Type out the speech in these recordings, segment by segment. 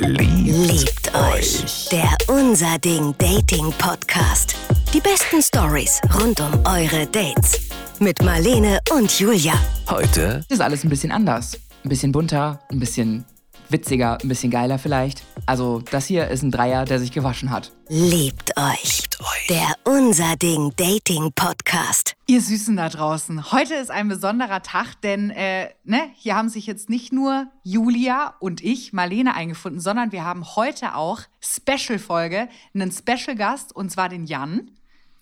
Liebt euch. Der Unser Ding Dating Podcast. Die besten Stories rund um eure Dates. Mit Marlene und Julia. Heute ist alles ein bisschen anders. Ein bisschen bunter, ein bisschen witziger, ein bisschen geiler vielleicht. Also, das hier ist ein Dreier, der sich gewaschen hat. Liebt euch. Liebt euch. Der Unser Ding Dating Podcast. Ihr Süßen da draußen, heute ist ein besonderer Tag, denn äh, ne, hier haben sich jetzt nicht nur Julia und ich, Marlene, eingefunden, sondern wir haben heute auch Special-Folge, einen Special-Gast und zwar den Jan.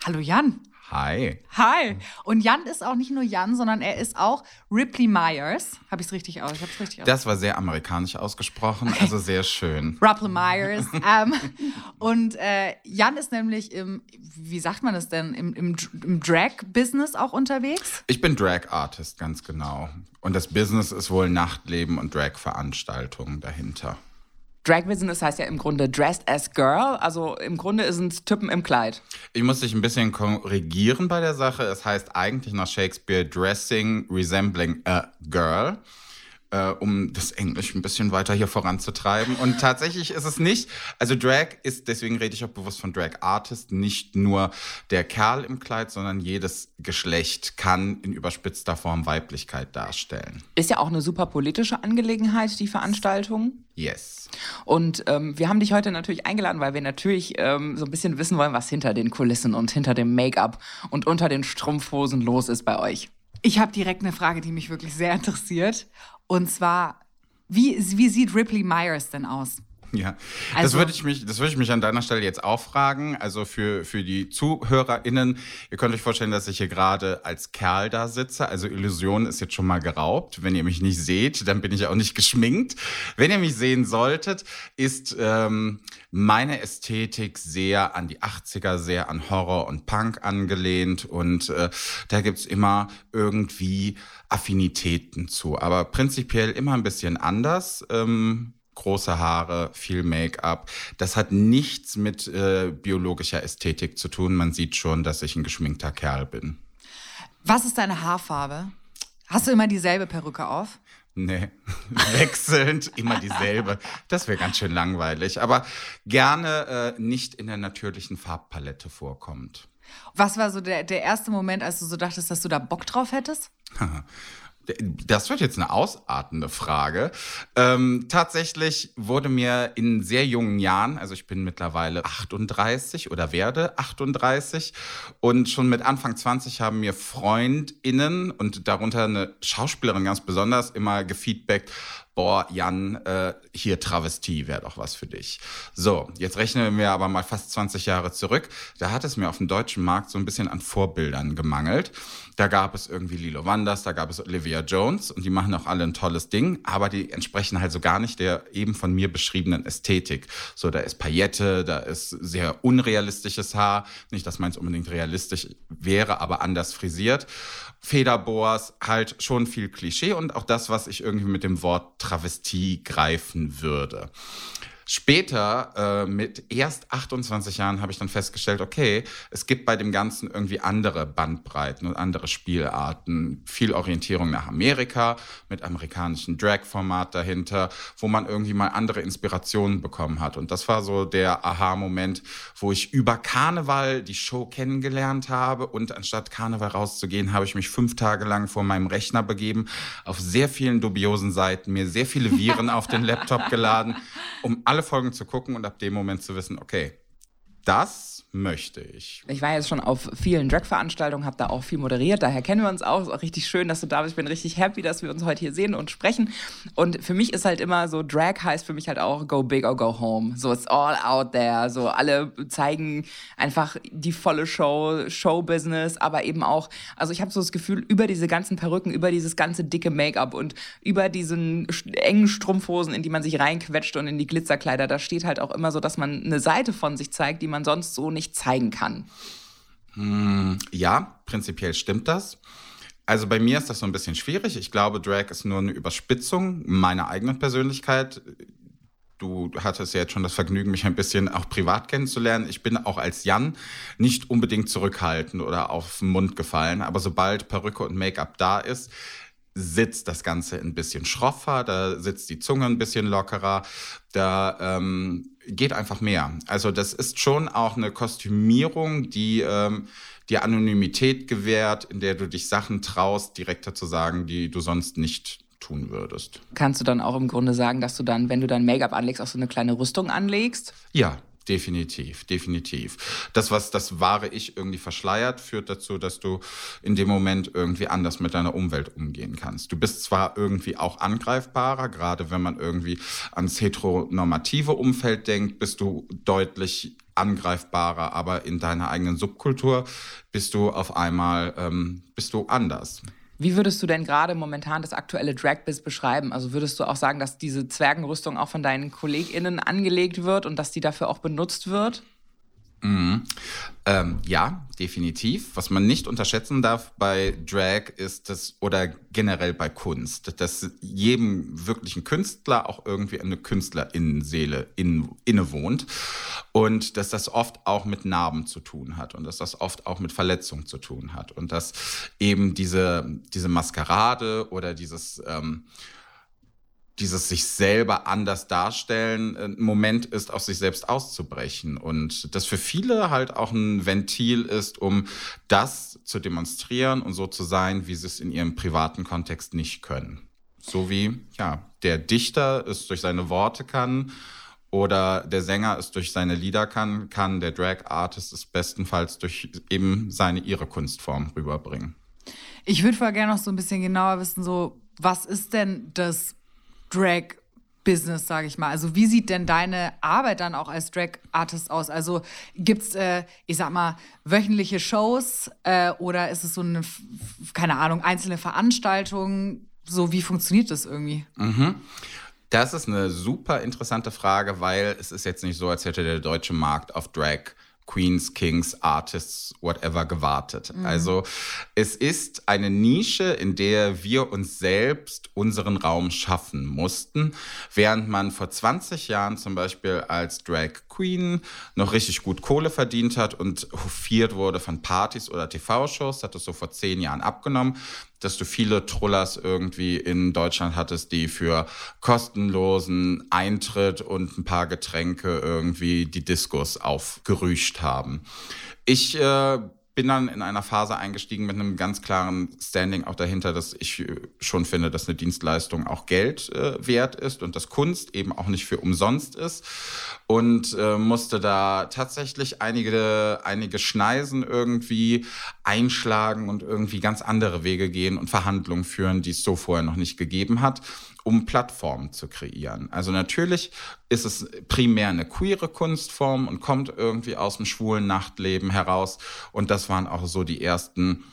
Hallo Jan. Hi. Hi. Und Jan ist auch nicht nur Jan, sondern er ist auch Ripley Myers. Habe ich es richtig aus? Ich hab's richtig aus. Das war sehr amerikanisch ausgesprochen, also sehr schön. Ripley Myers. ähm, und äh, Jan ist nämlich im, wie sagt man das denn, im, im, im Drag-Business auch unterwegs? Ich bin Drag-Artist, ganz genau. Und das Business ist wohl Nachtleben und Drag-Veranstaltungen dahinter. Drag Business heißt ja im Grunde Dressed as Girl. Also im Grunde sind es Typen im Kleid. Ich muss dich ein bisschen korrigieren bei der Sache. Es heißt eigentlich nach Shakespeare Dressing Resembling a Girl äh, um das Englisch ein bisschen weiter hier voranzutreiben. Und tatsächlich ist es nicht, also Drag ist, deswegen rede ich auch bewusst von Drag Artist, nicht nur der Kerl im Kleid, sondern jedes Geschlecht kann in überspitzter Form Weiblichkeit darstellen. Ist ja auch eine super politische Angelegenheit, die Veranstaltung. Yes. Und ähm, wir haben dich heute natürlich eingeladen, weil wir natürlich ähm, so ein bisschen wissen wollen, was hinter den Kulissen und hinter dem Make-up und unter den Strumpfhosen los ist bei euch. Ich habe direkt eine Frage, die mich wirklich sehr interessiert. Und zwar, wie, wie sieht Ripley Myers denn aus? Ja, also, das würde ich mich, das würde ich mich an deiner Stelle jetzt auch fragen. Also für, für die ZuhörerInnen, ihr könnt euch vorstellen, dass ich hier gerade als Kerl da sitze. Also Illusion ist jetzt schon mal geraubt. Wenn ihr mich nicht seht, dann bin ich auch nicht geschminkt. Wenn ihr mich sehen solltet, ist ähm, meine Ästhetik sehr an die 80er, sehr an Horror und Punk angelehnt. Und äh, da gibt's immer irgendwie Affinitäten zu. Aber prinzipiell immer ein bisschen anders. Ähm, große Haare, viel Make-up. Das hat nichts mit äh, biologischer Ästhetik zu tun. Man sieht schon, dass ich ein geschminkter Kerl bin. Was ist deine Haarfarbe? Hast du immer dieselbe Perücke auf? Nee, wechselnd, immer dieselbe. Das wäre ganz schön langweilig. Aber gerne äh, nicht in der natürlichen Farbpalette vorkommt. Was war so der, der erste Moment, als du so dachtest, dass du da Bock drauf hättest? Das wird jetzt eine ausartende Frage. Ähm, tatsächlich wurde mir in sehr jungen Jahren, also ich bin mittlerweile 38 oder werde 38 und schon mit Anfang 20 haben mir FreundInnen und darunter eine Schauspielerin ganz besonders immer gefeedbackt, boah, Jan, äh, hier Travestie wäre doch was für dich. So, jetzt rechnen wir aber mal fast 20 Jahre zurück. Da hat es mir auf dem deutschen Markt so ein bisschen an Vorbildern gemangelt. Da gab es irgendwie Lilo Wanders, da gab es Olivia Jones und die machen auch alle ein tolles Ding, aber die entsprechen halt so gar nicht der eben von mir beschriebenen Ästhetik. So, da ist Paillette, da ist sehr unrealistisches Haar. Nicht, dass meins unbedingt realistisch wäre, aber anders frisiert. Federbohrs, halt schon viel Klischee und auch das, was ich irgendwie mit dem Wort Travestie greifen würde. Später, äh, mit erst 28 Jahren, habe ich dann festgestellt, okay, es gibt bei dem Ganzen irgendwie andere Bandbreiten und andere Spielarten. Viel Orientierung nach Amerika mit amerikanischem Drag-Format dahinter, wo man irgendwie mal andere Inspirationen bekommen hat. Und das war so der Aha-Moment, wo ich über Karneval die Show kennengelernt habe. Und anstatt Karneval rauszugehen, habe ich mich fünf Tage lang vor meinem Rechner begeben, auf sehr vielen dubiosen Seiten, mir sehr viele Viren auf den Laptop geladen, um alle alle Folgen zu gucken und ab dem Moment zu wissen, okay, das möchte ich. Ich war jetzt schon auf vielen Drag-Veranstaltungen, habe da auch viel moderiert, daher kennen wir uns auch. Ist auch richtig schön, dass du da bist. Ich bin richtig happy, dass wir uns heute hier sehen und sprechen. Und für mich ist halt immer so, Drag heißt für mich halt auch go big or go home. So, it's all out there. So, alle zeigen einfach die volle Show, Show-Business, aber eben auch, also ich habe so das Gefühl, über diese ganzen Perücken, über dieses ganze dicke Make-up und über diesen engen Strumpfhosen, in die man sich reinquetscht und in die Glitzerkleider, da steht halt auch immer so, dass man eine Seite von sich zeigt, die man sonst so nicht nicht zeigen kann. Hm, ja, prinzipiell stimmt das. Also bei mir ist das so ein bisschen schwierig. Ich glaube, Drag ist nur eine Überspitzung meiner eigenen Persönlichkeit. Du hattest ja jetzt schon das Vergnügen, mich ein bisschen auch privat kennenzulernen. Ich bin auch als Jan nicht unbedingt zurückhaltend oder auf den Mund gefallen. Aber sobald Perücke und Make-up da ist, sitzt das Ganze ein bisschen schroffer, da sitzt die Zunge ein bisschen lockerer, da ähm, geht einfach mehr. Also das ist schon auch eine Kostümierung, die ähm, dir Anonymität gewährt, in der du dich Sachen traust, direkter zu sagen, die du sonst nicht tun würdest. Kannst du dann auch im Grunde sagen, dass du dann, wenn du dein Make-up anlegst, auch so eine kleine Rüstung anlegst? Ja, Definitiv, definitiv. Das, was das wahre Ich irgendwie verschleiert, führt dazu, dass du in dem Moment irgendwie anders mit deiner Umwelt umgehen kannst. Du bist zwar irgendwie auch angreifbarer, gerade wenn man irgendwie ans heteronormative Umfeld denkt, bist du deutlich angreifbarer, aber in deiner eigenen Subkultur bist du auf einmal ähm, bist du anders. Wie würdest du denn gerade momentan das aktuelle Drag-Biz beschreiben? Also würdest du auch sagen, dass diese Zwergenrüstung auch von deinen KollegInnen angelegt wird und dass die dafür auch benutzt wird? Mhm. Ähm, ja, definitiv. Was man nicht unterschätzen darf bei Drag ist das, oder generell bei Kunst, dass jedem wirklichen Künstler auch irgendwie eine Künstlerinnenseele in, innewohnt und dass das oft auch mit Narben zu tun hat und dass das oft auch mit Verletzungen zu tun hat und dass eben diese, diese Maskerade oder dieses ähm, dieses sich selber anders darstellen ein Moment ist, aus sich selbst auszubrechen. Und das für viele halt auch ein Ventil ist, um das zu demonstrieren und so zu sein, wie sie es in ihrem privaten Kontext nicht können. So wie, ja, der Dichter es durch seine Worte kann oder der Sänger es durch seine Lieder kann, kann der Drag Artist es bestenfalls durch eben seine, ihre Kunstform rüberbringen. Ich würde voll gerne noch so ein bisschen genauer wissen, so, was ist denn das Drag Business, sage ich mal. Also wie sieht denn deine Arbeit dann auch als Drag-Artist aus? Also gibt es, äh, ich sag mal, wöchentliche Shows äh, oder ist es so eine, keine Ahnung, einzelne Veranstaltungen? So, wie funktioniert das irgendwie? Mhm. Das ist eine super interessante Frage, weil es ist jetzt nicht so, als hätte der deutsche Markt auf Drag Queens, Kings, Artists, whatever gewartet. Mhm. Also es ist eine Nische, in der wir uns selbst unseren Raum schaffen mussten, während man vor 20 Jahren zum Beispiel als Drag Queen noch richtig gut Kohle verdient hat und hofiert wurde von Partys oder TV-Shows, hat es so vor zehn Jahren abgenommen dass du viele Trullers irgendwie in Deutschland hattest, die für kostenlosen Eintritt und ein paar Getränke irgendwie die Diskos aufgerüscht haben. Ich äh, bin dann in einer Phase eingestiegen mit einem ganz klaren Standing auch dahinter, dass ich äh, schon finde, dass eine Dienstleistung auch Geld äh, wert ist und dass Kunst eben auch nicht für umsonst ist. Und äh, musste da tatsächlich einige, einige Schneisen irgendwie einschlagen und irgendwie ganz andere Wege gehen und Verhandlungen führen, die es so vorher noch nicht gegeben hat um Plattformen zu kreieren. Also natürlich ist es primär eine queere Kunstform und kommt irgendwie aus dem schwulen Nachtleben heraus. Und das waren auch so die ersten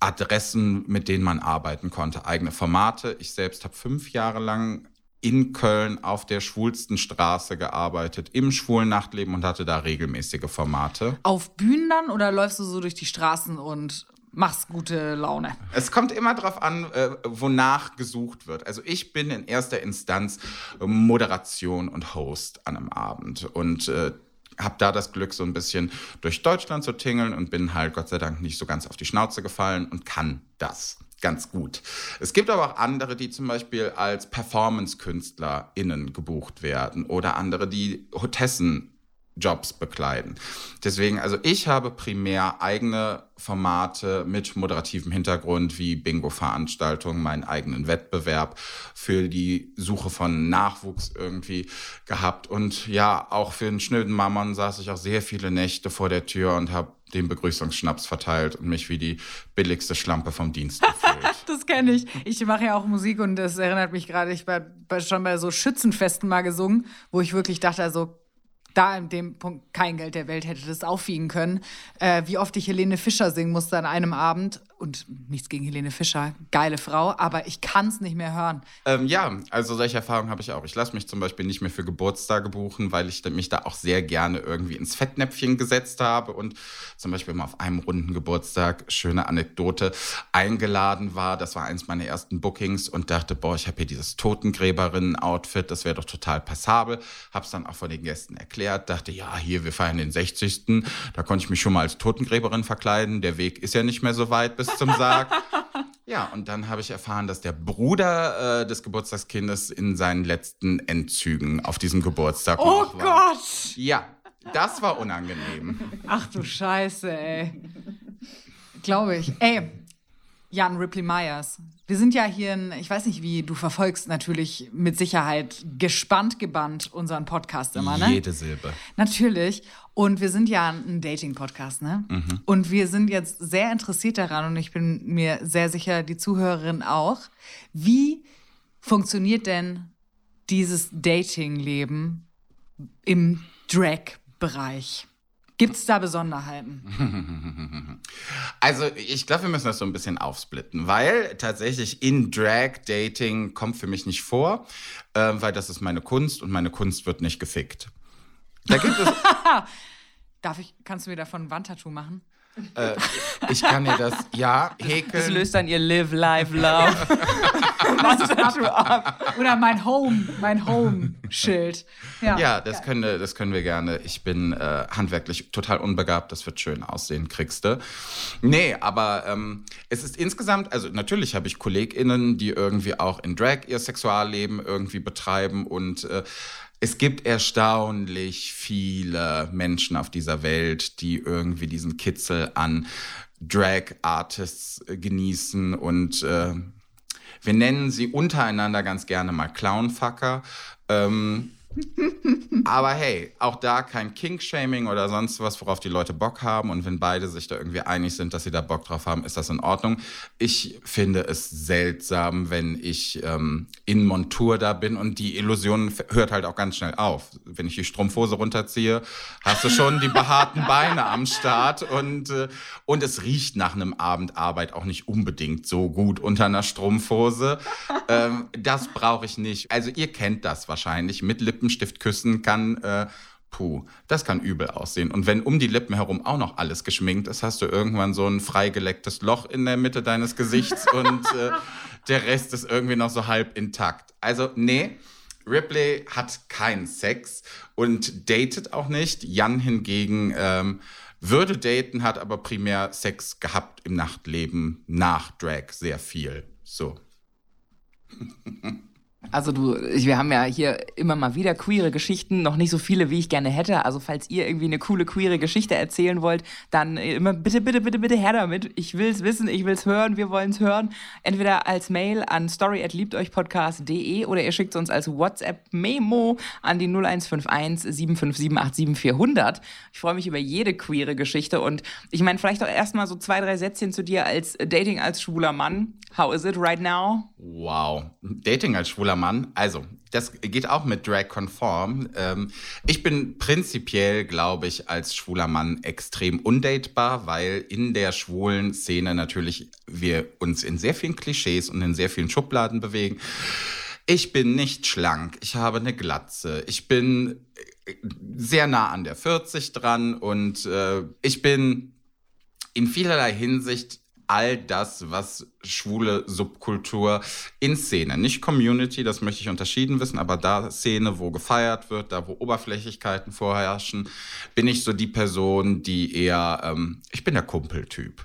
Adressen, mit denen man arbeiten konnte, eigene Formate. Ich selbst habe fünf Jahre lang in Köln auf der schwulsten Straße gearbeitet, im schwulen Nachtleben und hatte da regelmäßige Formate. Auf Bühnen dann oder läufst du so durch die Straßen und machst gute Laune. Es kommt immer darauf an, äh, wonach gesucht wird. Also ich bin in erster Instanz Moderation und Host an einem Abend und äh, habe da das Glück, so ein bisschen durch Deutschland zu tingeln und bin halt Gott sei Dank nicht so ganz auf die Schnauze gefallen und kann das ganz gut. Es gibt aber auch andere, die zum Beispiel als Performance-KünstlerInnen gebucht werden oder andere, die Hotessen Jobs bekleiden. Deswegen, also ich habe primär eigene Formate mit moderativem Hintergrund wie Bingo-Veranstaltungen, meinen eigenen Wettbewerb für die Suche von Nachwuchs irgendwie gehabt. Und ja, auch für den schnöden Mammon saß ich auch sehr viele Nächte vor der Tür und habe den Begrüßungsschnaps verteilt und mich wie die billigste Schlampe vom Dienst gefühlt. das kenne ich. Ich mache ja auch Musik und das erinnert mich gerade, ich war schon bei so Schützenfesten mal gesungen, wo ich wirklich dachte, also da in dem Punkt kein Geld der Welt hätte das aufwiegen können. Äh, wie oft ich Helene Fischer singen musste an einem Abend. Und nichts gegen Helene Fischer, geile Frau, aber ich kann es nicht mehr hören. Ähm, ja, also solche Erfahrungen habe ich auch. Ich lasse mich zum Beispiel nicht mehr für Geburtstage buchen, weil ich mich da auch sehr gerne irgendwie ins Fettnäpfchen gesetzt habe und zum Beispiel mal auf einem runden Geburtstag, schöne Anekdote, eingeladen war. Das war eins meiner ersten Bookings und dachte, boah, ich habe hier dieses Totengräberinnen-Outfit, das wäre doch total passabel. Habe es dann auch von den Gästen erklärt, dachte, ja, hier, wir feiern den 60. Da konnte ich mich schon mal als Totengräberin verkleiden. Der Weg ist ja nicht mehr so weit bis zum Sarg. Ja, und dann habe ich erfahren, dass der Bruder äh, des Geburtstagskindes in seinen letzten Endzügen auf diesem Geburtstag Oh noch war. Gott! Ja, das war unangenehm. Ach du Scheiße, ey. Glaube ich. Ey, Jan Ripley Myers. Wir sind ja hier in, ich weiß nicht wie, du verfolgst natürlich mit Sicherheit gespannt gebannt unseren Podcast immer, ne? Jede Silbe. Natürlich. Und wir sind ja ein Dating-Podcast, ne? Und wir sind jetzt sehr interessiert daran und ich bin mir sehr sicher, die Zuhörerin auch. Wie funktioniert denn dieses Dating-Leben im Drag-Bereich? Gibt es da Besonderheiten? Also ich glaube, wir müssen das so ein bisschen aufsplitten, weil tatsächlich in Drag Dating kommt für mich nicht vor, äh, weil das ist meine Kunst und meine Kunst wird nicht gefickt. Da gibt es, Darf ich, kannst du mir davon ein Wandtattoo machen? äh, ich kann dir das, ja, Das häkeln. löst dann ihr Live, Live, Love. Tattoo ab. Oder mein Home, mein Home-Schild. Ja, Ja, das können, wir- das können wir gerne. Ich bin äh, handwerklich total unbegabt, das wird schön aussehen, kriegst du. Nee, aber ähm, es ist insgesamt, also natürlich habe ich KollegInnen, die irgendwie auch in Drag ihr Sexualleben irgendwie betreiben und äh, es gibt erstaunlich viele Menschen auf dieser Welt, die irgendwie diesen Kitzel an Drag-Artists äh, genießen und äh, wir nennen sie untereinander ganz gerne mal Clownfucker. Ähm, aber hey, auch da kein Kink-Shaming oder sonst was, worauf die Leute Bock haben. Und wenn beide sich da irgendwie einig sind, dass sie da Bock drauf haben, ist das in Ordnung. Ich finde es seltsam, wenn ich ähm, in Montur da bin und die Illusion hört halt auch ganz schnell auf. Wenn ich die Strumpfhose runterziehe, hast du schon die behaarten Beine am Start und, äh, und es riecht nach einem Abend Arbeit auch nicht unbedingt so gut unter einer Strumpfhose. ähm, das brauche ich nicht. Also ihr kennt das wahrscheinlich. Mit Lippenstift küssen kann, äh, puh, das kann übel aussehen. Und wenn um die Lippen herum auch noch alles geschminkt ist, hast du irgendwann so ein freigelecktes Loch in der Mitte deines Gesichts und äh, der Rest ist irgendwie noch so halb intakt. Also nee. Ripley hat keinen Sex und datet auch nicht. Jan hingegen ähm, würde daten, hat aber primär Sex gehabt im Nachtleben nach Drag sehr viel. So. Also du, wir haben ja hier immer mal wieder queere Geschichten, noch nicht so viele, wie ich gerne hätte. Also falls ihr irgendwie eine coole queere Geschichte erzählen wollt, dann immer bitte, bitte, bitte, bitte her damit. Ich will's wissen, ich will's hören, wir wollen's hören. Entweder als Mail an story@liebteuchpodcast.de oder ihr schickt uns als WhatsApp-Memo an die 0151 757 400. Ich freue mich über jede queere Geschichte und ich meine vielleicht auch erstmal so zwei, drei Sätzchen zu dir als Dating als schwuler Mann. How is it right now? Wow. Dating als schwuler Mann. Also, das geht auch mit Drag konform. Ähm, ich bin prinzipiell, glaube ich, als schwuler Mann extrem undatebar, weil in der schwulen Szene natürlich wir uns in sehr vielen Klischees und in sehr vielen Schubladen bewegen. Ich bin nicht schlank, ich habe eine Glatze, ich bin äh, sehr nah an der 40 dran und äh, ich bin in vielerlei Hinsicht all das, was schwule Subkultur in Szene, nicht Community, das möchte ich unterschieden wissen, aber da Szene, wo gefeiert wird, da wo Oberflächlichkeiten vorherrschen, bin ich so die Person, die eher, ähm, ich bin der Kumpeltyp.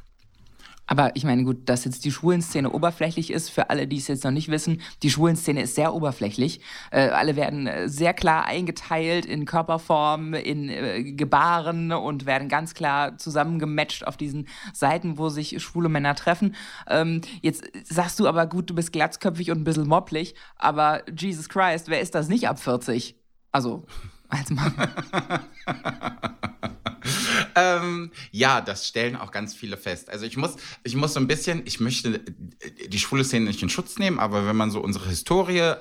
Aber ich meine, gut, dass jetzt die Schwulenszene oberflächlich ist, für alle, die es jetzt noch nicht wissen, die Schwulenszene ist sehr oberflächlich. Äh, alle werden äh, sehr klar eingeteilt in Körperform, in äh, Gebaren und werden ganz klar zusammengematcht auf diesen Seiten, wo sich schwule Männer treffen. Ähm, jetzt sagst du aber, gut, du bist glatzköpfig und ein bisschen mopplig, aber Jesus Christ, wer ist das nicht ab 40? Also, als Mann. Ähm, ja, das stellen auch ganz viele fest. Also ich muss, ich muss so ein bisschen, ich möchte die schwule Szene nicht in Schutz nehmen, aber wenn man so unsere Historie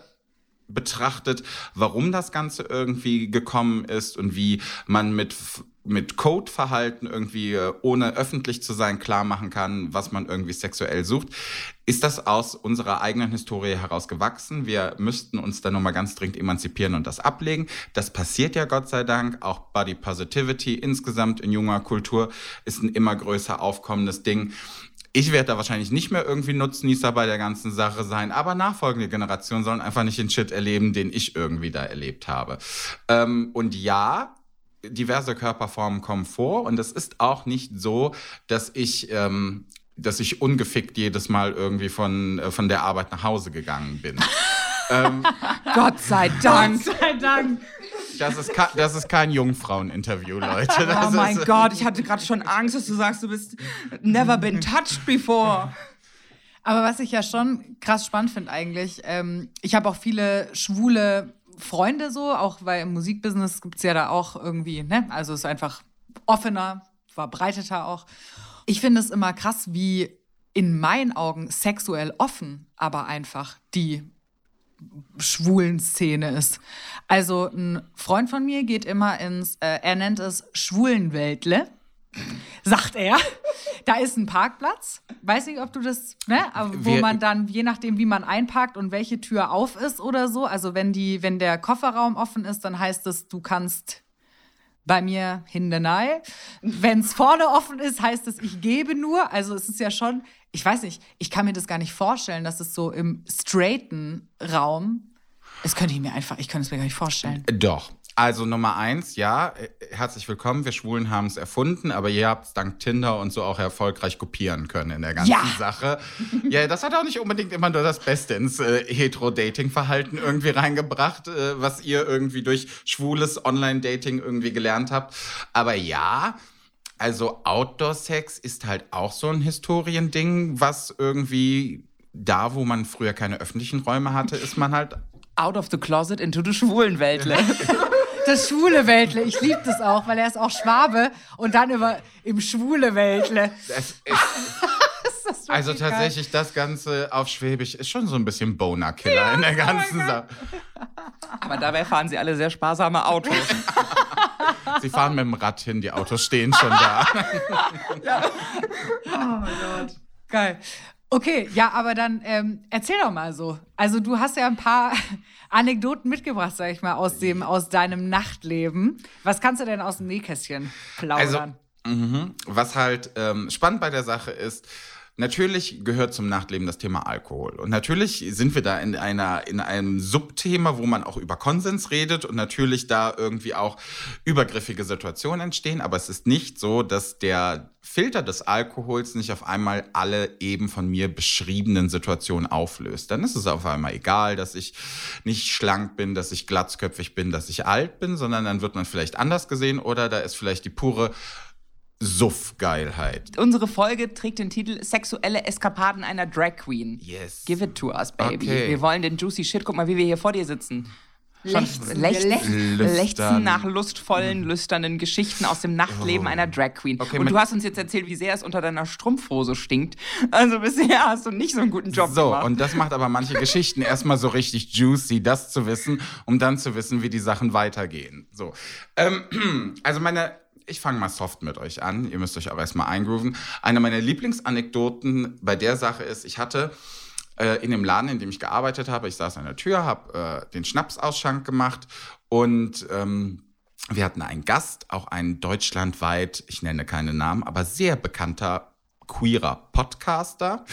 betrachtet, warum das Ganze irgendwie gekommen ist und wie man mit mit Codeverhalten irgendwie, äh, ohne öffentlich zu sein, klar machen kann, was man irgendwie sexuell sucht, ist das aus unserer eigenen Historie heraus gewachsen. Wir müssten uns da nochmal ganz dringend emanzipieren und das ablegen. Das passiert ja Gott sei Dank. Auch Body Positivity insgesamt in junger Kultur ist ein immer größer aufkommendes Ding. Ich werde da wahrscheinlich nicht mehr irgendwie Nutznießer bei der ganzen Sache sein, aber nachfolgende Generationen sollen einfach nicht den Shit erleben, den ich irgendwie da erlebt habe. Ähm, und ja, diverse Körperformen kommen vor und es ist auch nicht so, dass ich ähm, dass ich ungefickt jedes Mal irgendwie von, äh, von der Arbeit nach Hause gegangen bin. ähm, Gott sei Dank. Gott sei Dank. das, ist das ist kein Jungfrauen-Interview, Leute. Das Oh mein ist, Gott, ich hatte gerade schon Angst, dass du sagst, du bist never been touched before. Aber was ich ja schon krass spannend finde eigentlich, ähm, ich habe auch viele schwule Freunde so, auch weil im Musikbusiness gibt es ja da auch irgendwie, ne? Also es ist einfach offener, verbreiteter auch. Ich finde es immer krass, wie in meinen Augen sexuell offen, aber einfach die schwulen Szene ist. Also ein Freund von mir geht immer ins, äh, er nennt es Schwulenweltle, sagt er. Da ist ein Parkplatz, weiß nicht, ob du das, ne, wo Wir- man dann, je nachdem, wie man einparkt und welche Tür auf ist oder so, also wenn die, wenn der Kofferraum offen ist, dann heißt es, du kannst bei mir hindenei. Wenn es vorne offen ist, heißt es, ich gebe nur. Also es ist ja schon, ich weiß nicht, ich kann mir das gar nicht vorstellen, dass es so im straighten Raum, das könnte ich mir einfach, ich könnte es mir gar nicht vorstellen. Doch. Also Nummer eins, ja, äh, herzlich willkommen. Wir Schwulen haben es erfunden, aber ihr habt es dank Tinder und so auch erfolgreich kopieren können in der ganzen Ja. Sache. Ja, das hat auch nicht unbedingt immer nur das Beste ins äh, Hetero-Dating-Verhalten irgendwie reingebracht, äh, was ihr irgendwie durch schwules Online-Dating irgendwie gelernt habt. Aber ja, also Outdoor-Sex ist halt auch so ein Historiending, was irgendwie da, wo man früher keine öffentlichen Räume hatte, ist man halt Out of the closet into the schwulen Weltle. Das schwule Weltle, ich liebe das auch, weil er ist auch Schwabe und dann über im schwule Weltle. Es ist, Das ist also geil. tatsächlich, das Ganze auf Schwäbisch ist schon so ein bisschen Boner-Killer in der ganzen Sache. Aber dabei fahren sie alle sehr sparsame Autos. Sie fahren mit dem Rad hin, die Autos stehen schon da. Geil. Okay, ja, aber dann ähm, erzähl doch mal so. Also du hast ja ein paar Anekdoten mitgebracht, sag ich mal, aus dem aus deinem Nachtleben. Was kannst du denn aus dem Nähkästchen Also, plaudern? mhm. was halt ähm, spannend bei der Sache ist, natürlich gehört zum Nachtleben das Thema Alkohol. Und natürlich sind wir da in, einer, in einem Subthema, wo man auch über Konsens redet und natürlich da irgendwie auch übergriffige Situationen entstehen. Aber es ist nicht so, dass der Filter des Alkohols nicht auf einmal alle eben von mir beschriebenen Situationen auflöst. Dann ist es auf einmal egal, dass ich nicht schlank bin, dass ich glatzköpfig bin, dass ich alt bin, sondern dann wird man vielleicht anders gesehen oder da ist vielleicht die pure Suff-Geilheit. Unsere Folge trägt den Titel Sexuelle Eskapaden einer Drag Queen. Yes. Give it to us, baby. Okay. Wir wollen den juicy Shit. Guck mal, wie wir hier vor dir sitzen. Lechzen. lechzen, lechzen. lechzen nach lustvollen, lüsternen Geschichten aus dem Nachtleben einer Drag Queen. Okay, Und du hast uns jetzt erzählt, wie sehr es unter deiner Strumpfhose stinkt. Also bisher hast du nicht so einen guten Job So, gemacht. und das macht aber manche Geschichten erstmal so richtig juicy, das zu wissen, um dann zu wissen, wie die Sachen weitergehen. So. Ähm, also meine, ich fange mal soft mit euch an. Ihr müsst euch aber erstmal eingrooven. Eine meiner Lieblingsanekdoten bei der Sache ist, ich hatte äh, in dem Laden, in dem ich gearbeitet habe, ich saß an der Tür, habe äh, den Schnapsausschank gemacht und ähm, wir hatten einen Gast, auch ein deutschlandweit, ich nenne keine Namen, aber sehr bekannter queerer Podcaster.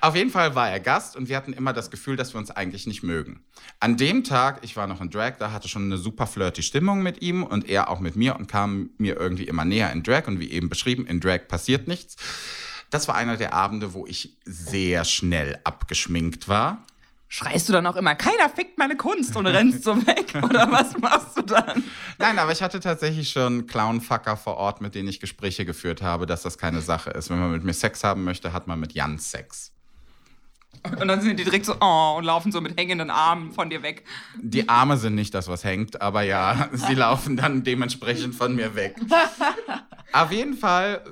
Auf jeden Fall war er Gast und wir hatten immer das Gefühl, dass wir uns eigentlich nicht mögen. An dem Tag, ich war noch in Drag, da hatte schon eine super flirty Stimmung mit ihm und er auch mit mir und kam mir irgendwie immer näher in Drag und wie eben beschrieben, in Drag passiert nichts. Das war einer der Abende, wo ich sehr schnell abgeschminkt war. Schreist du dann auch immer, keiner fickt meine Kunst und rennst so weg? Oder was machst du dann? Nein, aber ich hatte tatsächlich schon Clownfucker vor Ort, mit denen ich Gespräche geführt habe, dass das keine Sache ist. Wenn man mit mir Sex haben möchte, hat man mit Jan Sex. Und dann sind die direkt so, oh, und laufen so mit hängenden Armen von dir weg. Die Arme sind nicht das, was hängt, aber ja, sie laufen dann dementsprechend von mir weg. Auf jeden Fall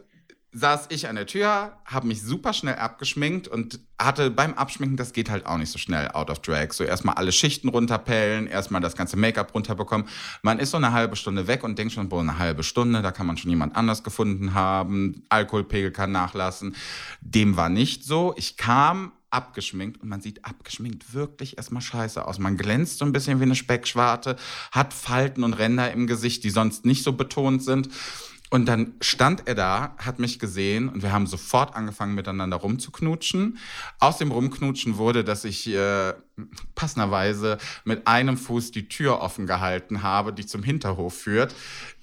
saß ich an der Tür, habe mich super schnell abgeschminkt und hatte beim Abschminken, das geht halt auch nicht so schnell out of drag. So erstmal alle Schichten runterpellen, erstmal das ganze Make-up runterbekommen. Man ist so eine halbe Stunde weg und denkt schon, boah, eine halbe Stunde, da kann man schon jemand anders gefunden haben. Alkoholpegel kann nachlassen. Dem war nicht so. Ich kam abgeschminkt und man sieht abgeschminkt wirklich erstmal scheiße aus. Man glänzt so ein bisschen wie eine Speckschwarte, hat Falten und Ränder im Gesicht, die sonst nicht so betont sind. Und dann stand er da, hat mich gesehen und wir haben sofort angefangen miteinander rumzuknutschen. Aus dem Rumknutschen wurde, dass ich äh, passenderweise mit einem Fuß die Tür offen gehalten habe, die zum Hinterhof führt.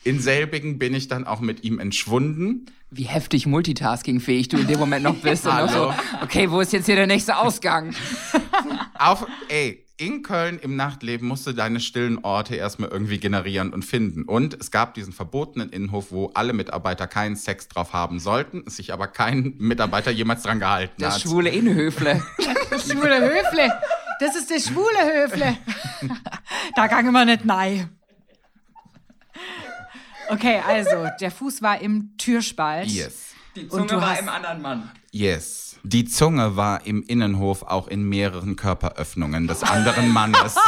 In selbigen bin ich dann auch mit ihm entschwunden. Wie heftig multitaskingfähig du in dem Moment noch bist. und noch so, okay, wo ist jetzt hier der nächste Ausgang? Auf, ey, in Köln im Nachtleben musst du deine stillen Orte erstmal irgendwie generieren und finden. Und es gab diesen verbotenen Innenhof, wo alle Mitarbeiter keinen Sex drauf haben sollten, es sich aber kein Mitarbeiter jemals dran gehalten Das hat. schwule Innenhöfle. Schwule Höfle. Das ist der schwule Höfle. da gang immer nicht nein. Okay, also, der Fuß war im Türspalt. Yes. Die Und du hast- anderen Mann. Yes. Die Zunge war im Innenhof auch in mehreren Körperöffnungen des anderen Mannes.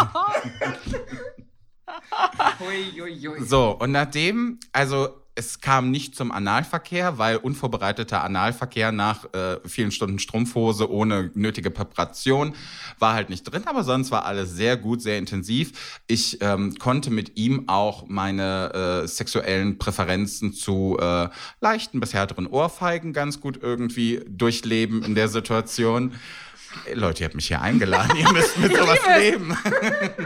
Hui, hui, hui. So, und nachdem, also es kam nicht zum Analverkehr, weil unvorbereiteter Analverkehr nach äh, vielen Stunden Strumpfhose ohne nötige Präparation war halt nicht drin, aber sonst war alles sehr gut, sehr intensiv. Ich ähm, konnte mit ihm auch meine äh, sexuellen Präferenzen zu äh, leichten bis härteren Ohrfeigen ganz gut irgendwie durchleben in der Situation. Leute, ihr habt mich hier eingeladen, ihr müsst mit sowas leben.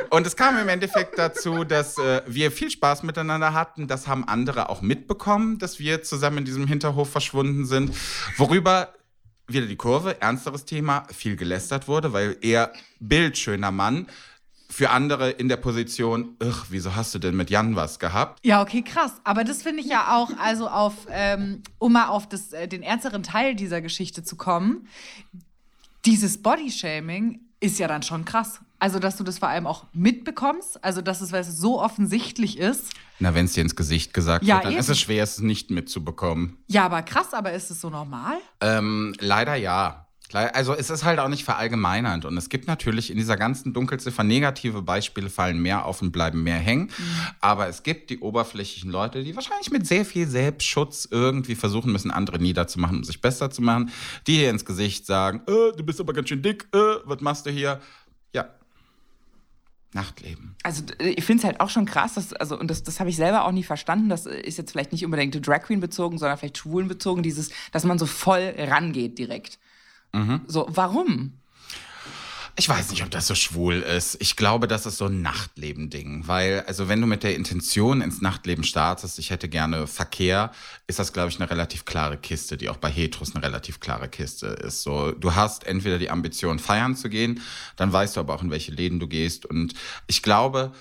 Und es kam im Endeffekt dazu, dass äh, wir viel Spaß miteinander hatten. Das haben andere auch mitbekommen, dass wir zusammen in diesem Hinterhof verschwunden sind. Worüber wieder die Kurve, ernsteres Thema, viel gelästert wurde, weil er bildschöner Mann für andere in der Position, ach, wieso hast du denn mit Jan was gehabt? Ja, okay, krass. Aber das finde ich ja auch, also auf, ähm, um mal auf das, äh, den ernsteren Teil dieser Geschichte zu kommen, dieses Bodyshaming ist ja dann schon krass. Also, dass du das vor allem auch mitbekommst, also dass es weil es so offensichtlich ist. Na, wenn es dir ins Gesicht gesagt Ja, wird, dann eben. ist es schwer, es nicht mitzubekommen. Ja, aber krass, aber ist es so normal? Ähm, leider ja. Also es ist halt auch nicht verallgemeinernd und es gibt natürlich in dieser ganzen Dunkelziffer negative Beispiele fallen mehr auf und bleiben mehr hängen. Aber es gibt die oberflächlichen Leute, die wahrscheinlich mit sehr viel Selbstschutz irgendwie versuchen müssen, andere niederzumachen, um sich besser zu machen, die dir ins Gesicht sagen, äh, du bist aber ganz schön dick, äh, was machst du hier? Ja. Nachtleben. Also ich finde es halt auch schon krass, dass, also, und das, das habe ich selber auch nie verstanden. Das ist jetzt vielleicht nicht unbedingt Drag Queen bezogen, sondern vielleicht Schwulen bezogen, dieses, dass man so voll rangeht direkt. So, warum? Ich weiß nicht, ob das so schwul ist. Ich glaube, das ist so ein Nachtleben-Ding. Weil, also wenn du mit der Intention ins Nachtleben startest, ich hätte gerne Verkehr, ist das, glaube ich, eine relativ klare Kiste, die auch bei Heteros eine relativ klare Kiste ist. So, du hast entweder die Ambition, feiern zu gehen, dann weißt du aber auch, in welche Läden du gehst. Und ich glaube,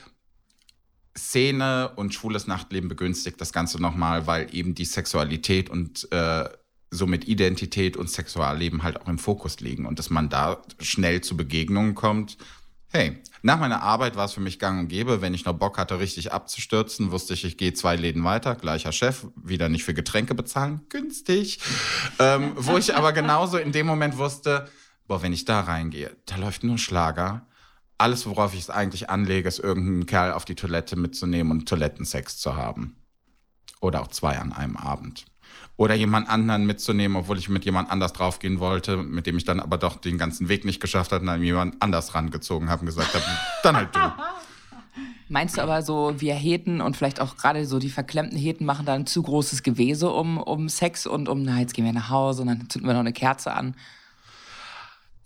Szene und schwules Nachtleben begünstigt das Ganze nochmal, weil eben die Sexualität und äh, somit Identität und Sexualleben halt auch im Fokus liegen und dass man da schnell zu Begegnungen kommt. Hey, nach meiner Arbeit war es für mich gang und gäbe. Wenn ich noch Bock hatte, richtig abzustürzen, wusste ich, ich gehe zwei Läden weiter, gleicher Chef, wieder nicht für Getränke bezahlen, günstig. ähm, wo ich aber genauso in dem Moment wusste, boah, wenn ich da reingehe, da läuft nur Schlager. Alles, worauf ich es eigentlich anlege, ist irgendeinen Kerl auf die Toilette mitzunehmen und Toilettensex zu haben. Oder auch zwei an einem Abend. Oder jemand anderen mitzunehmen, obwohl ich mit jemand anders draufgehen wollte, mit dem ich dann aber doch den ganzen Weg nicht geschafft habe und dann jemand anders rangezogen habe und gesagt habe, dann halt du. Meinst du aber so, wir Heten und vielleicht auch gerade so die verklemmten Heten machen da ein zu großes Gewese um, um Sex und um, na, jetzt gehen wir nach Hause und dann zünden wir noch eine Kerze an.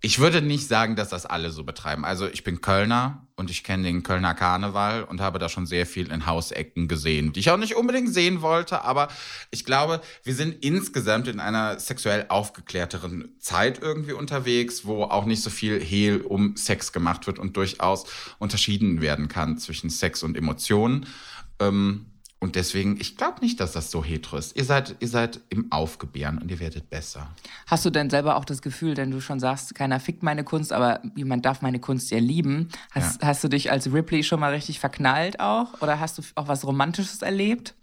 Ich würde nicht sagen, dass das alle so betreiben. Also ich bin Kölner und ich kenne den Kölner Karneval und habe da schon sehr viel in Hausecken gesehen, die ich auch nicht unbedingt sehen wollte. Aber ich glaube, wir sind insgesamt in einer sexuell aufgeklärteren Zeit irgendwie unterwegs, wo auch nicht so viel Hehl um Sex gemacht wird und durchaus unterschieden werden kann zwischen Sex und Emotionen. Ähm, und deswegen, ich glaube nicht, dass das so hetero ist. Ihr seid, ihr seid im Aufgebären und ihr werdet besser. Hast du denn selber auch das Gefühl, denn du schon sagst, keiner fickt meine Kunst, aber jemand darf meine Kunst ja lieben. Hast, hast du dich als Ripley schon mal richtig verknallt auch? Oder hast du auch was Romantisches erlebt?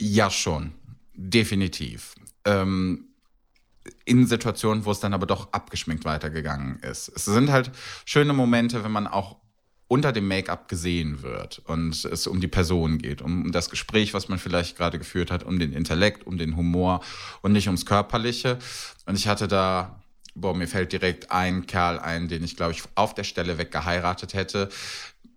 Ja, schon. Definitiv. Ähm, in Situationen, wo es dann aber doch abgeschminkt weitergegangen ist. Es sind halt schöne Momente, wenn man auch unter dem Make-up gesehen wird und es um die Person geht, um das Gespräch, was man vielleicht gerade geführt hat, um den Intellekt, um den Humor und nicht ums Körperliche. Und ich hatte da, boah, mir fällt direkt ein Kerl ein, den ich, glaube ich, auf der Stelle weg geheiratet hätte.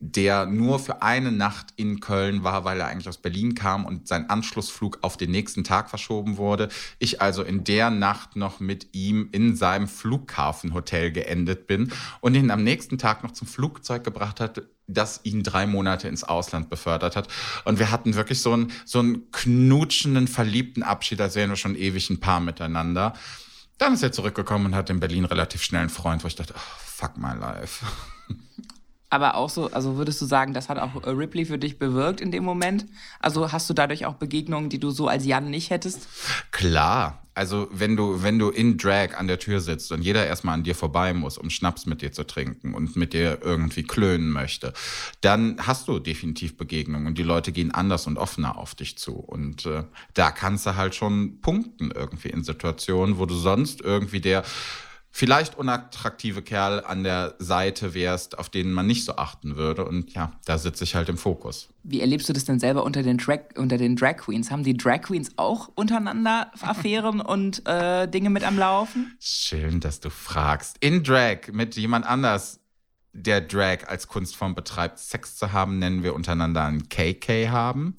Der nur für eine Nacht in Köln war, weil er eigentlich aus Berlin kam und sein Anschlussflug auf den nächsten Tag verschoben wurde. Ich also in der Nacht noch mit ihm in seinem Flughafenhotel geendet bin und ihn am nächsten Tag noch zum Flugzeug gebracht hat, das ihn drei Monate ins Ausland befördert hat. Und wir hatten wirklich so einen, so einen knutschenden, verliebten Abschied, als wären wir schon ewig ein Paar miteinander. Dann ist er zurückgekommen und hat in Berlin relativ schnell einen Freund, wo ich dachte, oh, fuck my life. Aber auch so, also würdest du sagen, das hat auch Ripley für dich bewirkt in dem Moment? Also hast du dadurch auch Begegnungen, die du so als Jan nicht hättest? Klar. Also wenn du, wenn du in Drag an der Tür sitzt und jeder erstmal an dir vorbei muss, um Schnaps mit dir zu trinken und mit dir irgendwie klönen möchte, dann hast du definitiv Begegnungen und die Leute gehen anders und offener auf dich zu. Und äh, da kannst du halt schon punkten irgendwie in Situationen, wo du sonst irgendwie der vielleicht unattraktive Kerl an der Seite wärst, auf den man nicht so achten würde. Und ja, da sitze ich halt im Fokus. Wie erlebst du das denn selber unter den Drag, unter den Drag Queens? Haben die Drag Queens auch untereinander Affären und äh, Dinge mit am Laufen? Schön, dass du fragst. In Drag mit jemand anders, der Drag als Kunstform betreibt, Sex zu haben, nennen wir untereinander ein KK haben.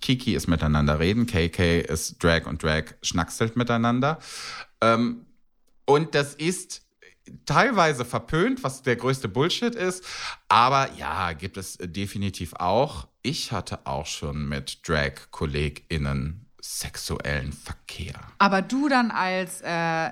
Kiki ist miteinander reden, KK ist Drag und Drag schnackselt miteinander. Ähm, und das ist teilweise verpönt, was der größte Bullshit ist. Aber ja, gibt es definitiv auch. Ich hatte auch schon mit Drag-KollegInnen sexuellen Verkehr. Aber du dann als äh,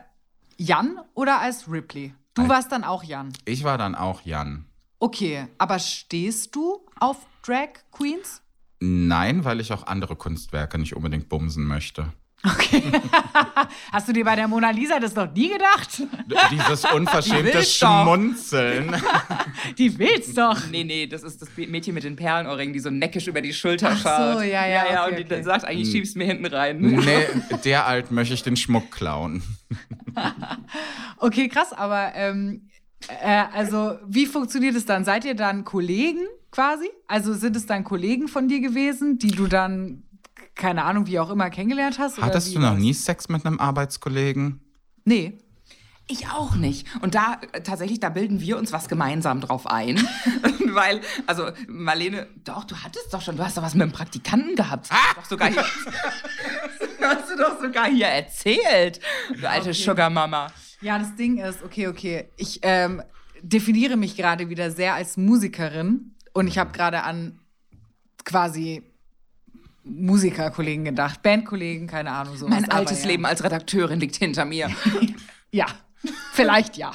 Jan oder als Ripley? Du Als- warst dann auch Jan. Ich war dann auch Jan. Okay, aber stehst du auf Drag Queens? Nein, weil ich auch andere Kunstwerke nicht unbedingt bumsen möchte. Hast du dir bei der Mona Lisa das noch nie gedacht? Dieses Die unverschämte doch. Schmunzeln. Die will's doch. Nee, nee, das ist das Mädchen mit den Perlenohrringen, die so neckisch über die Schulter Ach so, schaut. ja, ja, Ja, ja, okay, und die okay. dann sagt, eigentlich schiebst du mir hinten rein. Nee, derart möchte ich den Schmuck klauen. Okay, krass, aber ähm, äh, also wie funktioniert es dann? Seid ihr dann Kollegen quasi? Also sind es dann Kollegen von dir gewesen, die du dann, keine Ahnung, wie auch immer kennengelernt hast? oder Hattest wie du noch nie Sex mit einem Arbeitskollegen? Nee. Ich auch nicht. Und da äh, tatsächlich, da bilden wir uns was gemeinsam drauf ein. Weil, also Marlene, doch, du hattest doch schon, du hast doch was mit einem Praktikanten gehabt. Ah! Doch sogar hier, hast du doch sogar hier erzählt. Du alte Sugar Mama. Ja, das Ding ist, okay, okay, ich ähm, definiere mich gerade wieder sehr als Musikerin und ich habe gerade an quasi Musikerkollegen gedacht, Bandkollegen, keine Ahnung, sowas. Mein aber altes ja. Leben als Redakteurin liegt hinter mir. Ja, vielleicht ja.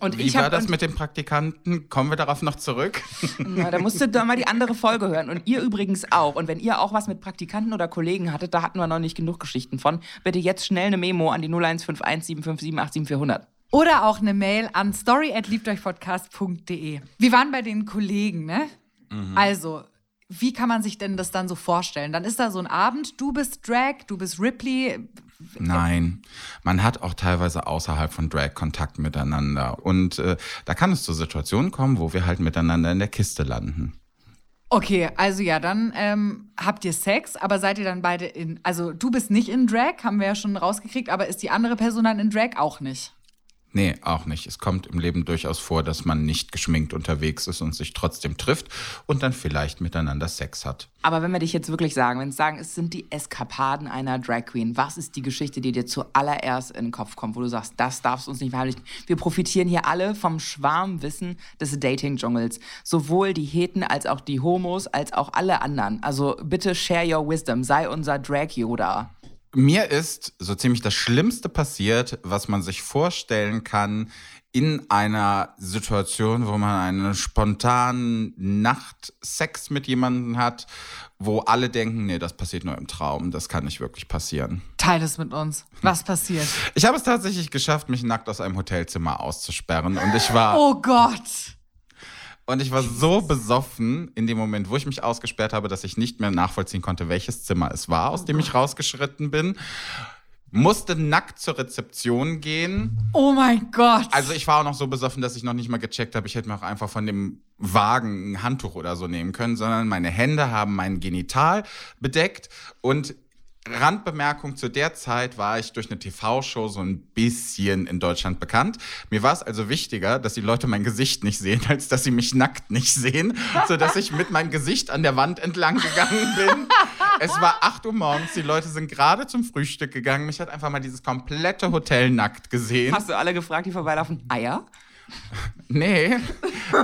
Und Wie ich war das mit dem Praktikanten? Kommen wir darauf noch zurück? Na, da musst du da mal die andere Folge hören. Und ihr übrigens auch. Und wenn ihr auch was mit Praktikanten oder Kollegen hattet, da hatten wir noch nicht genug Geschichten von, bitte jetzt schnell eine Memo an die 0151 757 87400. Oder auch eine Mail an story@liebteuchpodcast.de. Wir waren bei den Kollegen, ne? Also, wie kann man sich denn das dann so vorstellen? Dann ist da so ein Abend, du bist Drag, du bist Ripley. Nein, man hat auch teilweise außerhalb von Drag Kontakt miteinander. Und äh, da kann es zu Situationen kommen, wo wir halt miteinander in der Kiste landen. Okay, also ja, dann ähm, habt ihr Sex, aber seid ihr dann beide in. Also, du bist nicht in Drag, haben wir ja schon rausgekriegt, aber ist die andere Person dann in Drag auch nicht? Nee, auch nicht. Es kommt im Leben durchaus vor, dass man nicht geschminkt unterwegs ist und sich trotzdem trifft und dann vielleicht miteinander Sex hat. Aber wenn wir dich jetzt wirklich sagen, wenn wir sagen, es sind die Eskapaden einer Drag Queen, was ist die Geschichte, die dir zuallererst in den Kopf kommt, wo du sagst, das darfst du uns nicht verheimlichen? Wir profitieren hier alle vom Schwarmwissen des Dating-Dschungels. Sowohl die Heten als auch die Homos, als auch alle anderen. Also bitte share your wisdom, sei unser Drag-Yoda. Mir ist so ziemlich das Schlimmste passiert, was man sich vorstellen kann in einer Situation, wo man einen spontanen Nachtsex mit jemandem hat, wo alle denken, nee, das passiert nur im Traum, das kann nicht wirklich passieren. Teile es mit uns. Was passiert? Ich habe es tatsächlich geschafft, mich nackt aus einem Hotelzimmer auszusperren und ich war Oh Gott! Und ich war so besoffen in dem Moment, wo ich mich ausgesperrt habe, dass ich nicht mehr nachvollziehen konnte, welches Zimmer es war, aus dem ich rausgeschritten bin. Musste nackt zur Rezeption gehen. Oh mein Gott! Also ich war auch noch so besoffen, dass ich noch nicht mal gecheckt habe, ich hätte mir auch einfach von dem Wagen ein Handtuch oder so nehmen können, sondern meine Hände haben mein Genital bedeckt und Randbemerkung, zu der Zeit war ich durch eine TV-Show so ein bisschen in Deutschland bekannt. Mir war es also wichtiger, dass die Leute mein Gesicht nicht sehen, als dass sie mich nackt nicht sehen, sodass ich mit meinem Gesicht an der Wand entlang gegangen bin. es war 8 Uhr morgens, die Leute sind gerade zum Frühstück gegangen. Mich hat einfach mal dieses komplette Hotel nackt gesehen. Hast du alle gefragt, die vorbeilaufen? Eier? Nee,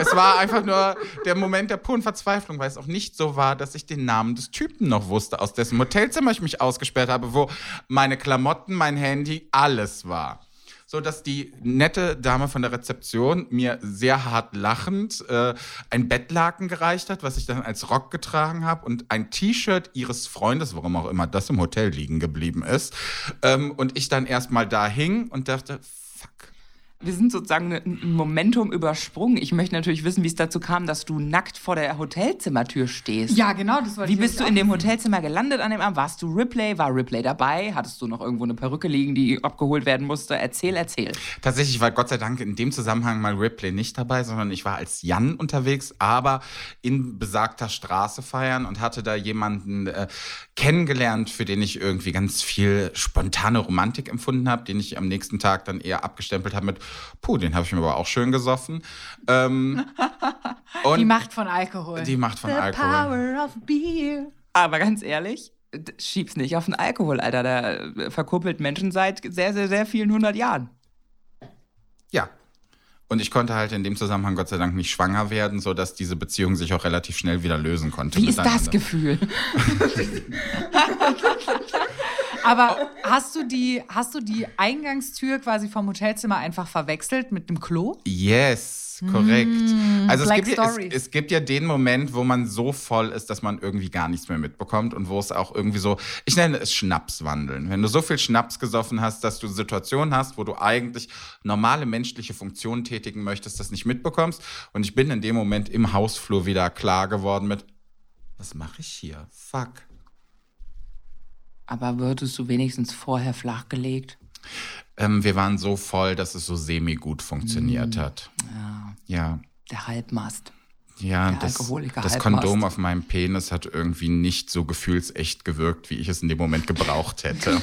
es war einfach nur der Moment der puren Verzweiflung, weil es auch nicht so war, dass ich den Namen des Typen noch wusste, aus dessen Hotelzimmer ich mich ausgesperrt habe, wo meine Klamotten, mein Handy, alles war. So dass die nette Dame von der Rezeption mir sehr hart lachend äh, ein Bettlaken gereicht hat, was ich dann als Rock getragen habe und ein T-Shirt ihres Freundes, warum auch immer das im Hotel liegen geblieben ist. Ähm, und ich dann erstmal da hing und dachte, wir sind sozusagen ein Momentum übersprungen. Ich möchte natürlich wissen, wie es dazu kam, dass du nackt vor der Hotelzimmertür stehst. Ja, genau, das wollte Wie bist du in dem Hotelzimmer gelandet an dem Abend? Warst du Ripley? War Ripley dabei? Hattest du noch irgendwo eine Perücke liegen, die abgeholt werden musste? Erzähl, erzähl. Tatsächlich war Gott sei Dank in dem Zusammenhang mal Ripley nicht dabei, sondern ich war als Jan unterwegs, aber in besagter Straße feiern und hatte da jemanden äh, kennengelernt, für den ich irgendwie ganz viel spontane Romantik empfunden habe, den ich am nächsten Tag dann eher abgestempelt habe mit Puh, den habe ich mir aber auch schön gesoffen. Ähm, die Macht von Alkohol. Die Macht von The Alkohol. Power of beer. Aber ganz ehrlich, schieb's nicht auf den Alkohol, Alter. Da äh, verkuppelt Menschen seit sehr, sehr, sehr vielen hundert Jahren. Ja. Und ich konnte halt in dem Zusammenhang Gott sei Dank nicht schwanger werden, sodass diese Beziehung sich auch relativ schnell wieder lösen konnte. Wie ist das Gefühl? Aber hast du die, hast du die Eingangstür quasi vom Hotelzimmer einfach verwechselt mit dem Klo? Yes, korrekt. Mm, also es gibt, ja, es, es gibt ja den Moment, wo man so voll ist, dass man irgendwie gar nichts mehr mitbekommt und wo es auch irgendwie so, ich nenne es Schnapswandeln. Wenn du so viel Schnaps gesoffen hast, dass du Situationen hast, wo du eigentlich normale menschliche Funktionen tätigen möchtest, das nicht mitbekommst. Und ich bin in dem Moment im Hausflur wieder klar geworden mit, was mache ich hier? Fuck. Aber würdest du wenigstens vorher flachgelegt? Ähm, wir waren so voll, dass es so semi-gut funktioniert hat. Ja, Ja. der Halbmast. Ja, Der das, das. Kondom auf meinem Penis hat irgendwie nicht so gefühlsecht gewirkt, wie ich es in dem Moment gebraucht hätte.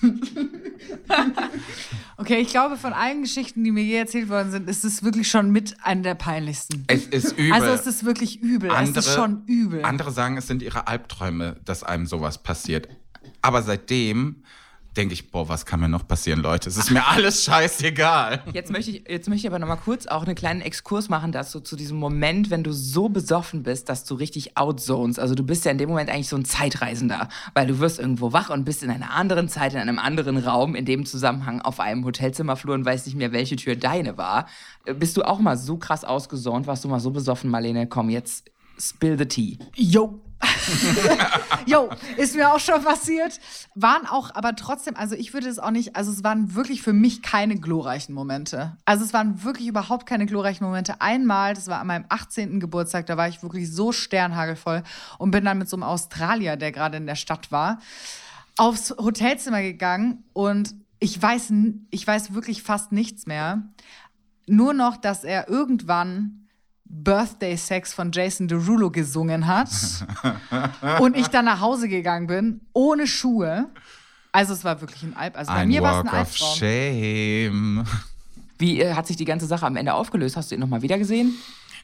Okay, ich glaube, von allen Geschichten, die mir je erzählt worden sind, ist es wirklich schon mit einer der peinlichsten. es ist übel. Also es ist wirklich übel. es ist schon übel. Andere sagen, es sind ihre Albträume, dass einem sowas passiert. Aber seitdem denke ich, boah, was kann mir noch passieren, Leute? Es ist mir alles scheißegal. Jetzt möchte ich, jetzt möchte ich aber noch mal kurz auch einen kleinen Exkurs machen, dass du zu diesem Moment, wenn du so besoffen bist, dass du richtig outzonest. Also du bist ja in dem Moment eigentlich so ein Zeitreisender, weil du wirst irgendwo wach und bist in einer anderen Zeit, in einem anderen Raum, in dem Zusammenhang auf einem Hotelzimmerflur und weißt nicht mehr, welche Tür deine war. Bist du auch mal so krass ausgesont? Warst du mal so besoffen, Marlene? Komm, jetzt spill the tea. Jo. Jo, ist mir auch schon passiert. Waren auch, aber trotzdem, also ich würde es auch nicht, also es waren wirklich für mich keine glorreichen Momente. Also es waren wirklich überhaupt keine glorreichen Momente. Einmal, das war an meinem 18. Geburtstag, da war ich wirklich so sternhagelvoll und bin dann mit so einem Australier, der gerade in der Stadt war, aufs Hotelzimmer gegangen und ich weiß, ich weiß wirklich fast nichts mehr. Nur noch, dass er irgendwann Birthday Sex von Jason Derulo gesungen hat und ich dann nach Hause gegangen bin, ohne Schuhe. Also es war wirklich ein Alb. Also bei Ein mir war es ein Walk of Albtraum. Shame. Wie äh, hat sich die ganze Sache am Ende aufgelöst? Hast du ihn noch mal wieder gesehen?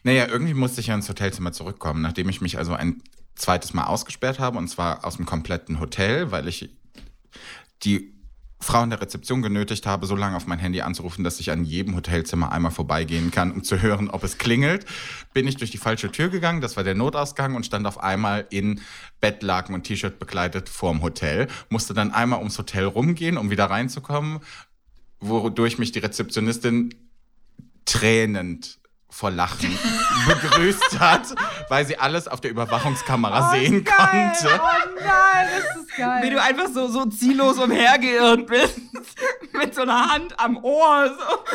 Naja, irgendwie musste ich ja ins Hotelzimmer zurückkommen, nachdem ich mich also ein zweites Mal ausgesperrt habe, und zwar aus dem kompletten Hotel, weil ich die Frau in der Rezeption genötigt habe, so lange auf mein Handy anzurufen, dass ich an jedem Hotelzimmer einmal vorbeigehen kann, um zu hören, ob es klingelt. Bin ich durch die falsche Tür gegangen, das war der Notausgang und stand auf einmal in Bettlaken und T-Shirt bekleidet vorm Hotel. Musste dann einmal ums Hotel rumgehen, um wieder reinzukommen, wodurch mich die Rezeptionistin tränend vor Lachen begrüßt hat, weil sie alles auf der Überwachungskamera sehen geil. konnte. Oh nein, das ist geil. Wie du einfach so, so ziellos umhergeirrt bist. Mit so einer Hand am Ohr. So.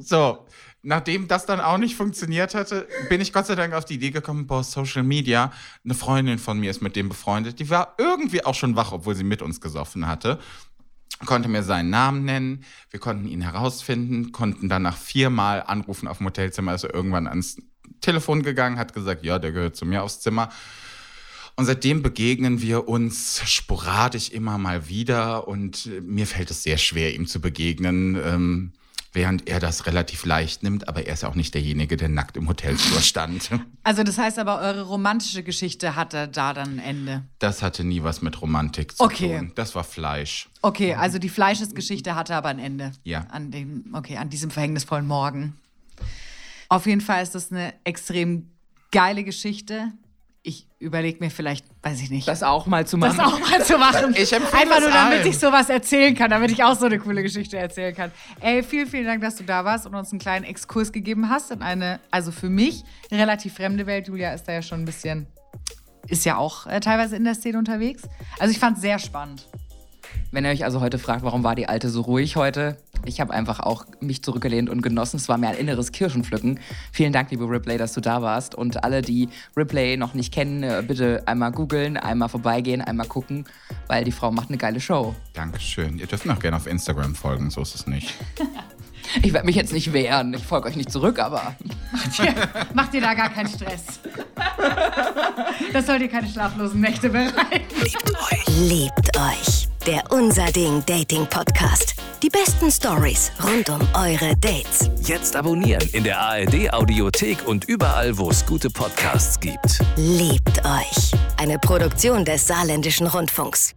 So, nachdem das dann auch nicht funktioniert hatte, bin ich Gott sei Dank auf die Idee gekommen, boah, Social Media, eine Freundin von mir ist mit dem befreundet, die war irgendwie auch schon wach, obwohl sie mit uns gesoffen hatte. Konnte mir seinen Namen nennen, wir konnten ihn herausfinden, konnten dann nach viermal anrufen auf dem Hotelzimmer, er irgendwann ans Telefon gegangen, hat gesagt, ja, der gehört zu mir aufs Zimmer. Und seitdem begegnen wir uns sporadisch immer mal wieder und äh, mir fällt es sehr schwer, ihm zu begegnen. Ähm, während er das relativ leicht nimmt, aber er ist auch nicht derjenige, der nackt im Hotelflur stand. Also das heißt aber, eure romantische Geschichte hatte da dann ein Ende. Das hatte nie was mit Romantik zu Okay. tun. Das war Fleisch. Okay, also die Fleischesgeschichte hatte aber ein Ende. Ja. An dem, okay, an diesem verhängnisvollen Morgen. Auf jeden Fall ist das eine extrem geile Geschichte. Ich überlege mir vielleicht, weiß ich nicht, Das auch mal zu machen. das auch mal zu machen. Ich Einfach nur, damit allen. ich sowas erzählen kann, damit ich auch so eine coole Geschichte erzählen kann. Ey, vielen, vielen Dank, dass du da warst und uns einen kleinen Exkurs gegeben hast in eine, also für mich, relativ fremde Welt. Julia ist da ja schon ein bisschen, ist ja auch äh, teilweise in der Szene unterwegs. Also ich fand es sehr spannend. Wenn ihr euch also heute fragt, warum war die Alte so ruhig heute? Ich habe einfach auch mich zurückgelehnt und genossen. Es war mir ein inneres Kirschenpflücken. Vielen Dank, liebe Ripley, dass du da warst. Und alle, die Ripley noch nicht kennen, äh, bitte einmal googeln, einmal vorbeigehen, einmal gucken, weil die Frau macht eine geile Show. Dankeschön. Ihr dürft mir auch gerne auf Instagram folgen, so ist es nicht. Ich werde mich jetzt nicht wehren. Ich folge euch nicht zurück, aber Macht dir da gar keinen Stress. Das soll dir keine schlaflosen Nächte bereiten. Liebt euch. Der Unser Ding Dating Podcast. Die besten Stories rund um eure Dates. Jetzt abonnieren in der ARD Audiothek und überall, wo es gute Podcasts gibt. Liebt euch. Eine Produktion des Saarländischen Rundfunks.